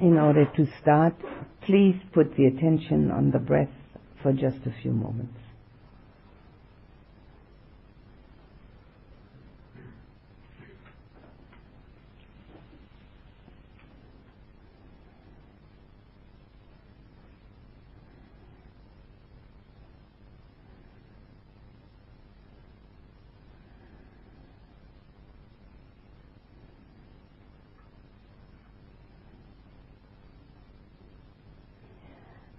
In order to start, please put the attention on the breath for just a few moments.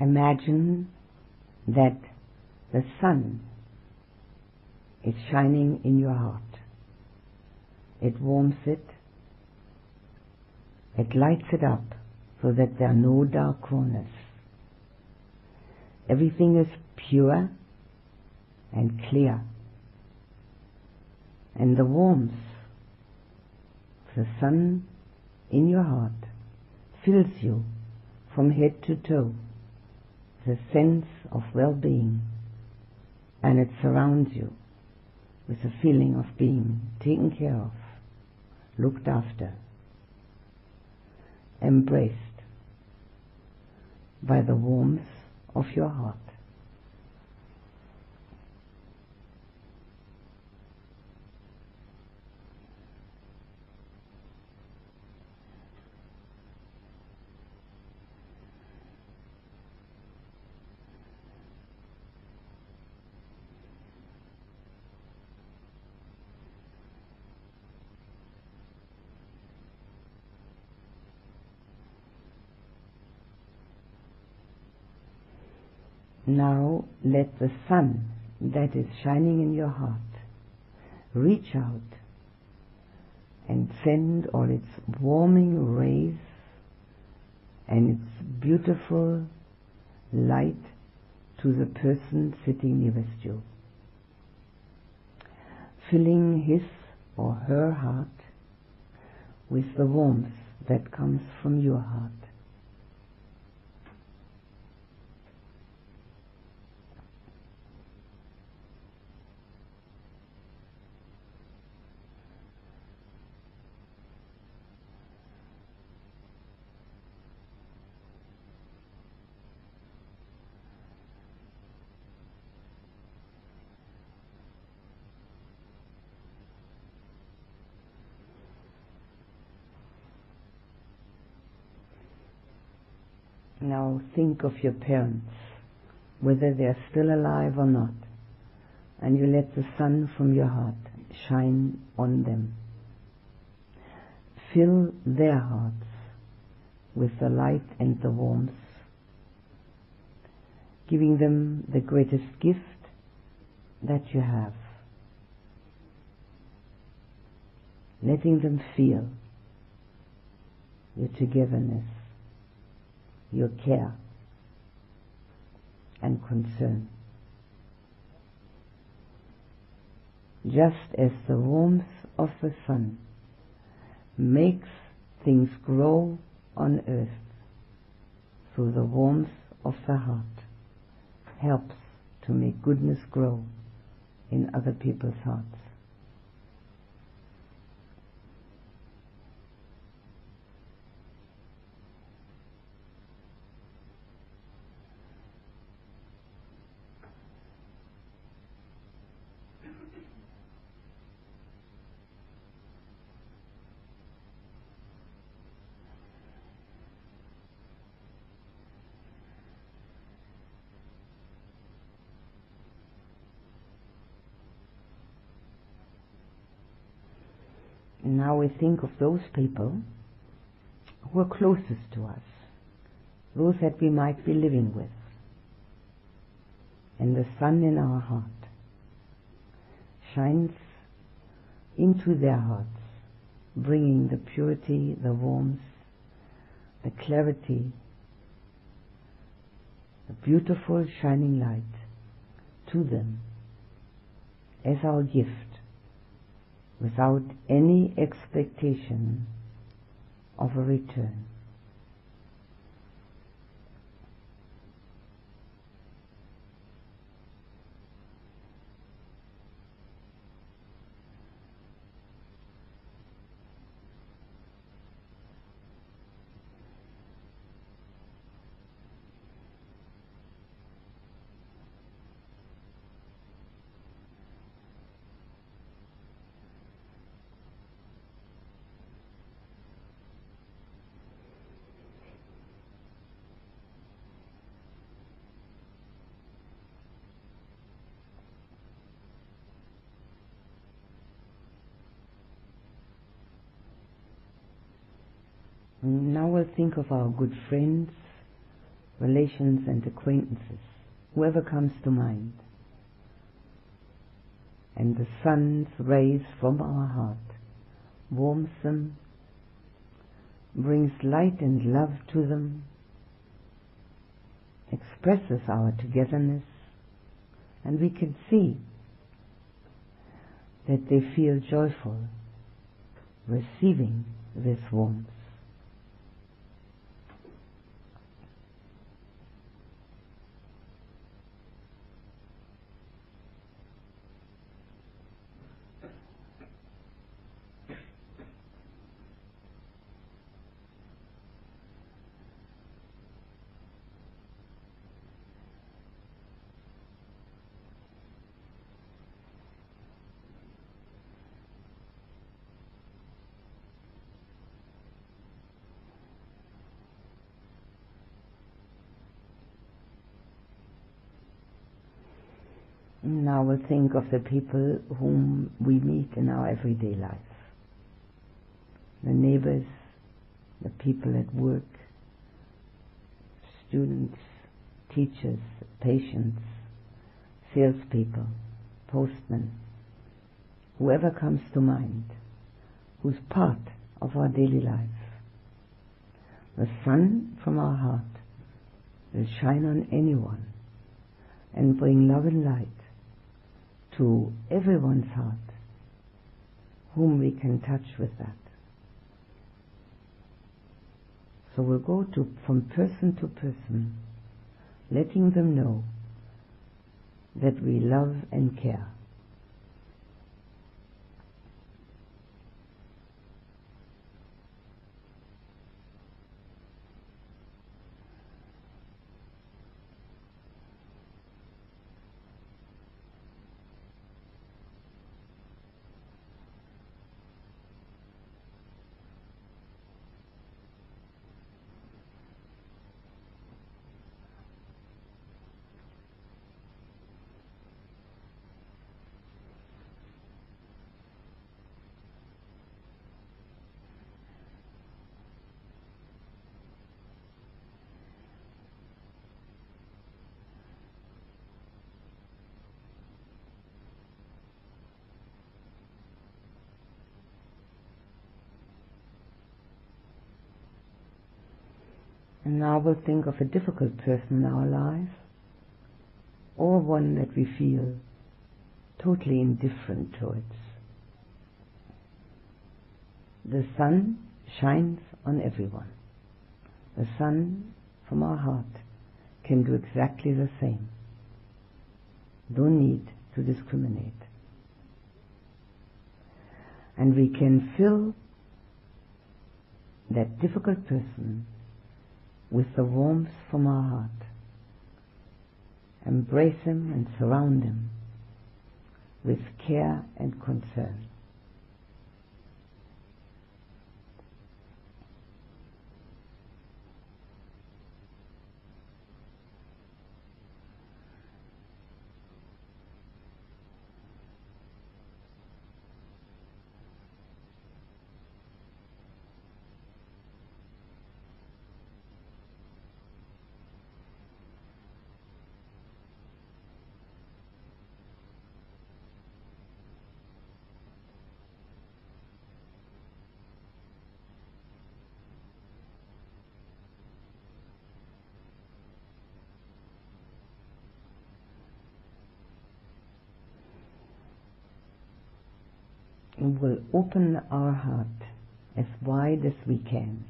Imagine that the sun is shining in your heart. It warms it. It lights it up so that there are no dark corners. Everything is pure and clear. And the warmth of the sun in your heart fills you from head to toe the sense of well-being and it surrounds you with a feeling of being taken care of, looked after, embraced by the warmth of your heart. Now let the sun that is shining in your heart reach out and send all its warming rays and its beautiful light to the person sitting nearest you, filling his or her heart with the warmth that comes from your heart. Now think of your parents, whether they are still alive or not, and you let the sun from your heart shine on them. Fill their hearts with the light and the warmth, giving them the greatest gift that you have. Letting them feel your togetherness your care and concern. Just as the warmth of the sun makes things grow on earth, so the warmth of the heart helps to make goodness grow in other people's hearts. Now we think of those people who are closest to us, those that we might be living with. And the sun in our heart shines into their hearts, bringing the purity, the warmth, the clarity, the beautiful shining light to them as our gift without any expectation of a return. Now we'll think of our good friends, relations, and acquaintances, whoever comes to mind. And the sun's rays from our heart warms them, brings light and love to them, expresses our togetherness, and we can see that they feel joyful receiving this warmth. Now we think of the people whom we meet in our everyday life. The neighbors, the people at work, students, teachers, patients, salespeople, postmen, whoever comes to mind, who's part of our daily life. The sun from our heart will shine on anyone and bring love and light to everyone's heart whom we can touch with that. So we'll go to from person to person, letting them know that we love and care. And now we'll think of a difficult person in our life, or one that we feel totally indifferent towards. The sun shines on everyone. The sun from our heart can do exactly the same. Don't need to discriminate. And we can fill that difficult person with the warmth from our heart. Embrace him and surround him with care and concern. Will open our heart as wide as we can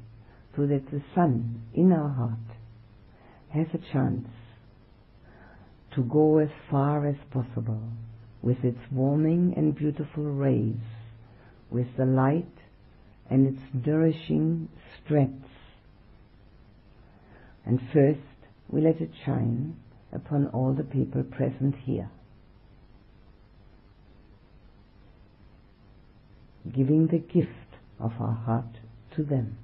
so that the sun in our heart has a chance to go as far as possible with its warming and beautiful rays, with the light and its nourishing strength. And first we let it shine upon all the people present here. Giving the gift of our heart to them.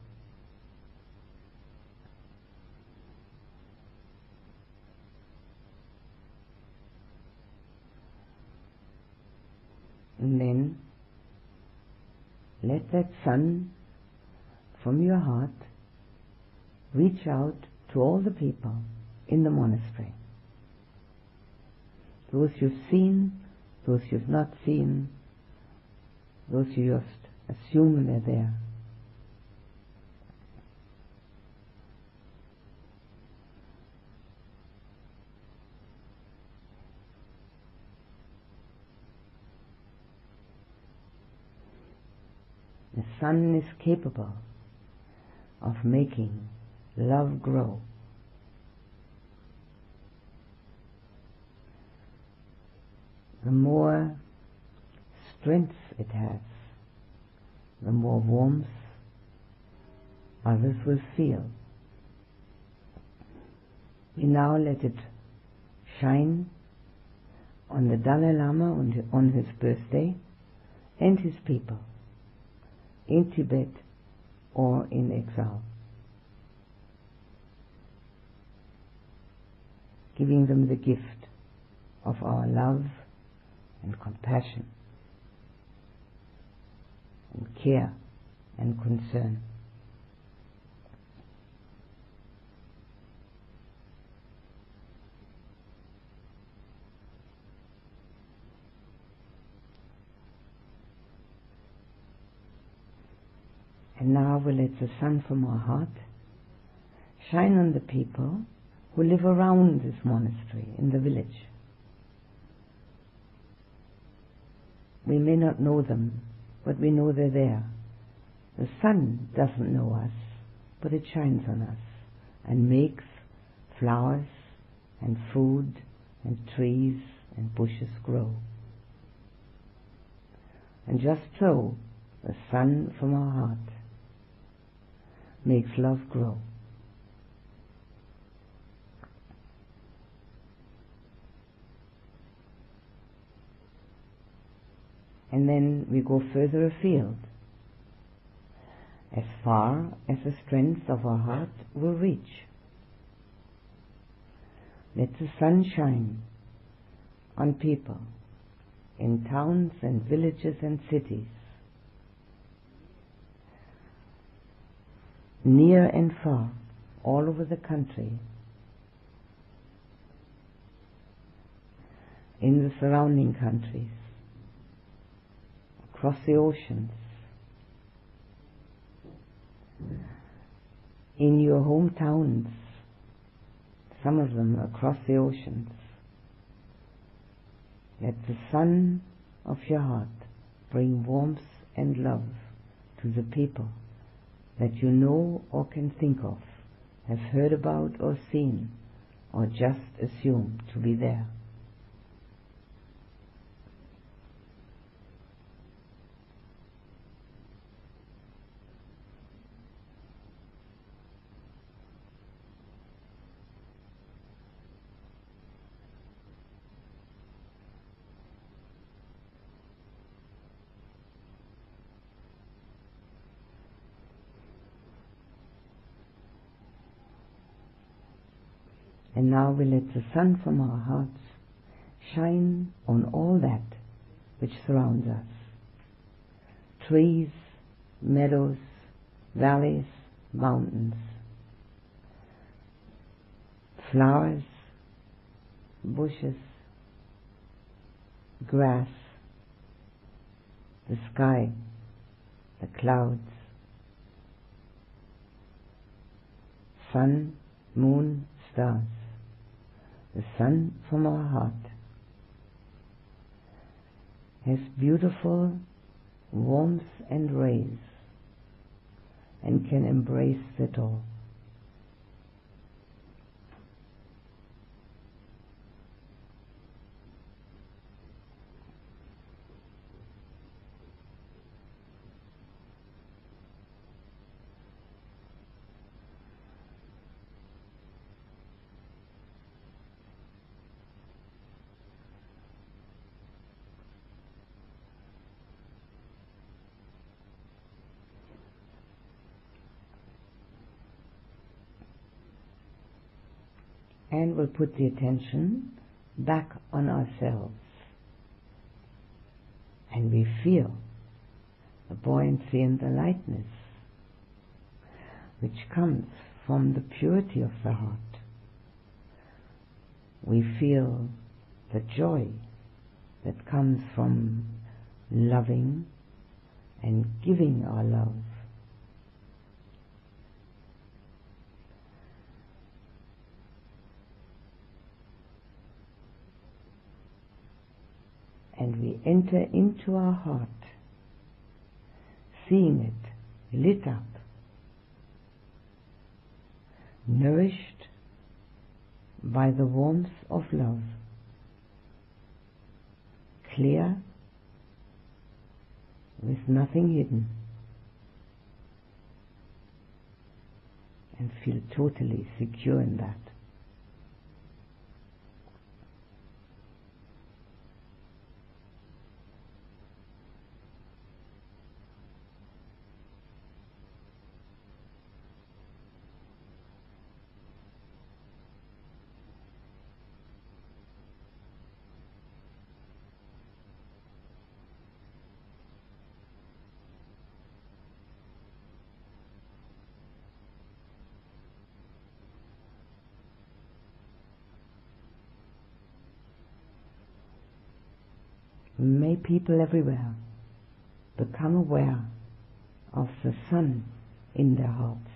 And then let that sun from your heart reach out to all the people in the monastery. Those you've seen, those you've not seen, those you just assume they're there. The sun is capable of making love grow. The more strength it has, the more warmth others will feel. We now let it shine on the Dalai Lama on his birthday and his people in Tibet or in exile. Giving them the gift of our love and compassion and care and concern. And now we let the sun from our heart shine on the people who live around this monastery in the village. We may not know them, but we know they're there. The sun doesn't know us, but it shines on us and makes flowers and food and trees and bushes grow. And just so, the sun from our heart makes love grow. And then we go further afield, as far as the strength of our heart will reach. Let the sun shine on people in towns and villages and cities. Near and far, all over the country, in the surrounding countries, across the oceans, in your hometowns, some of them across the oceans. Let the sun of your heart bring warmth and love to the people that you know or can think of, have heard about or seen, or just assume to be there. And now we let the sun from our hearts shine on all that which surrounds us. Trees, meadows, valleys, mountains, flowers, bushes, grass, the sky, the clouds, sun, moon, stars the sun from our heart has beautiful warmth and rays and can embrace it all. And we'll put the attention back on ourselves. And we feel the buoyancy and the lightness which comes from the purity of the heart. We feel the joy that comes from loving and giving our love. And we enter into our heart, seeing it lit up, nourished by the warmth of love, clear with nothing hidden, and feel totally secure in that. May people everywhere become aware of the sun in their hearts.